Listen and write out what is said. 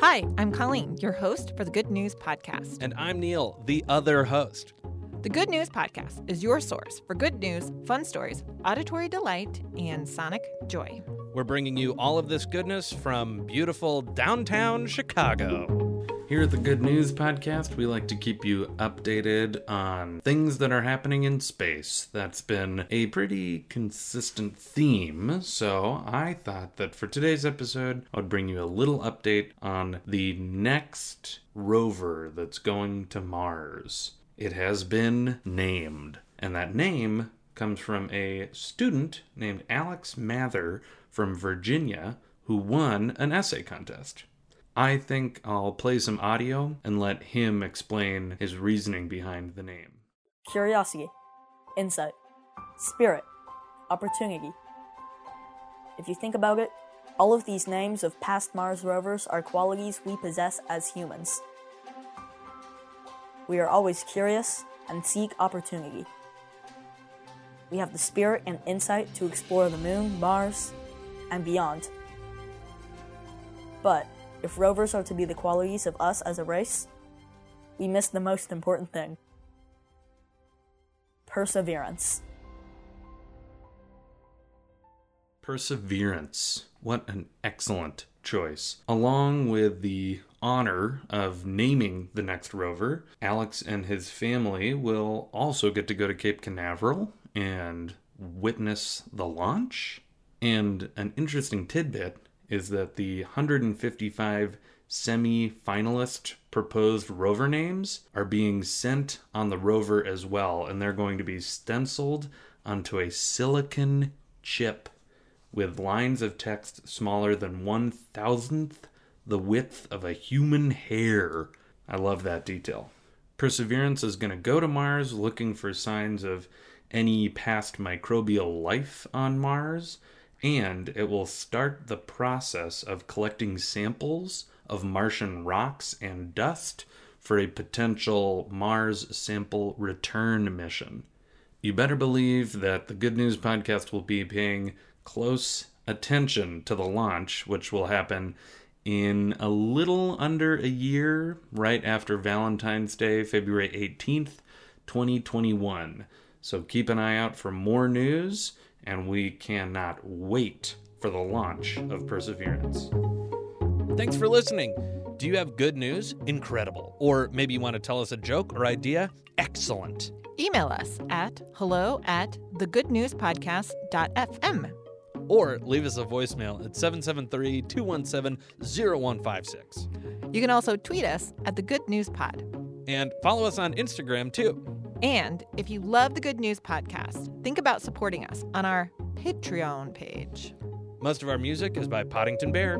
Hi, I'm Colleen, your host for the Good News Podcast. And I'm Neil, the other host. The Good News Podcast is your source for good news, fun stories, auditory delight, and sonic joy. We're bringing you all of this goodness from beautiful downtown Chicago. Here at the Good News Podcast, we like to keep you updated on things that are happening in space. That's been a pretty consistent theme, so I thought that for today's episode, I would bring you a little update on the next rover that's going to Mars. It has been named, and that name comes from a student named Alex Mather from Virginia who won an essay contest. I think I'll play some audio and let him explain his reasoning behind the name. Curiosity, insight, spirit, opportunity. If you think about it, all of these names of past Mars rovers are qualities we possess as humans. We are always curious and seek opportunity. We have the spirit and insight to explore the moon, Mars, and beyond. But if rovers are to be the qualities of us as a race, we miss the most important thing perseverance. Perseverance. What an excellent choice. Along with the honor of naming the next rover, Alex and his family will also get to go to Cape Canaveral and witness the launch. And an interesting tidbit is that the 155 semi finalist proposed rover names are being sent on the rover as well, and they're going to be stenciled onto a silicon chip with lines of text smaller than one thousandth the width of a human hair. I love that detail. Perseverance is going to go to Mars looking for signs of any past microbial life on Mars and it will start the process of collecting samples of Martian rocks and dust for a potential Mars sample return mission. You better believe that the Good News Podcast will be paying close attention to the launch, which will happen in a little under a year, right after Valentine's Day, February 18th, 2021. So keep an eye out for more news and we cannot wait for the launch of Perseverance. Thanks for listening. Do you have good news? Incredible. Or maybe you want to tell us a joke or idea? Excellent. Email us at hello at thegoodnewspodcast.fm. Or leave us a voicemail at 773 217 0156. You can also tweet us at the Good News Pod. And follow us on Instagram too. And if you love the Good News Podcast, think about supporting us on our Patreon page. Most of our music is by Poddington Bear.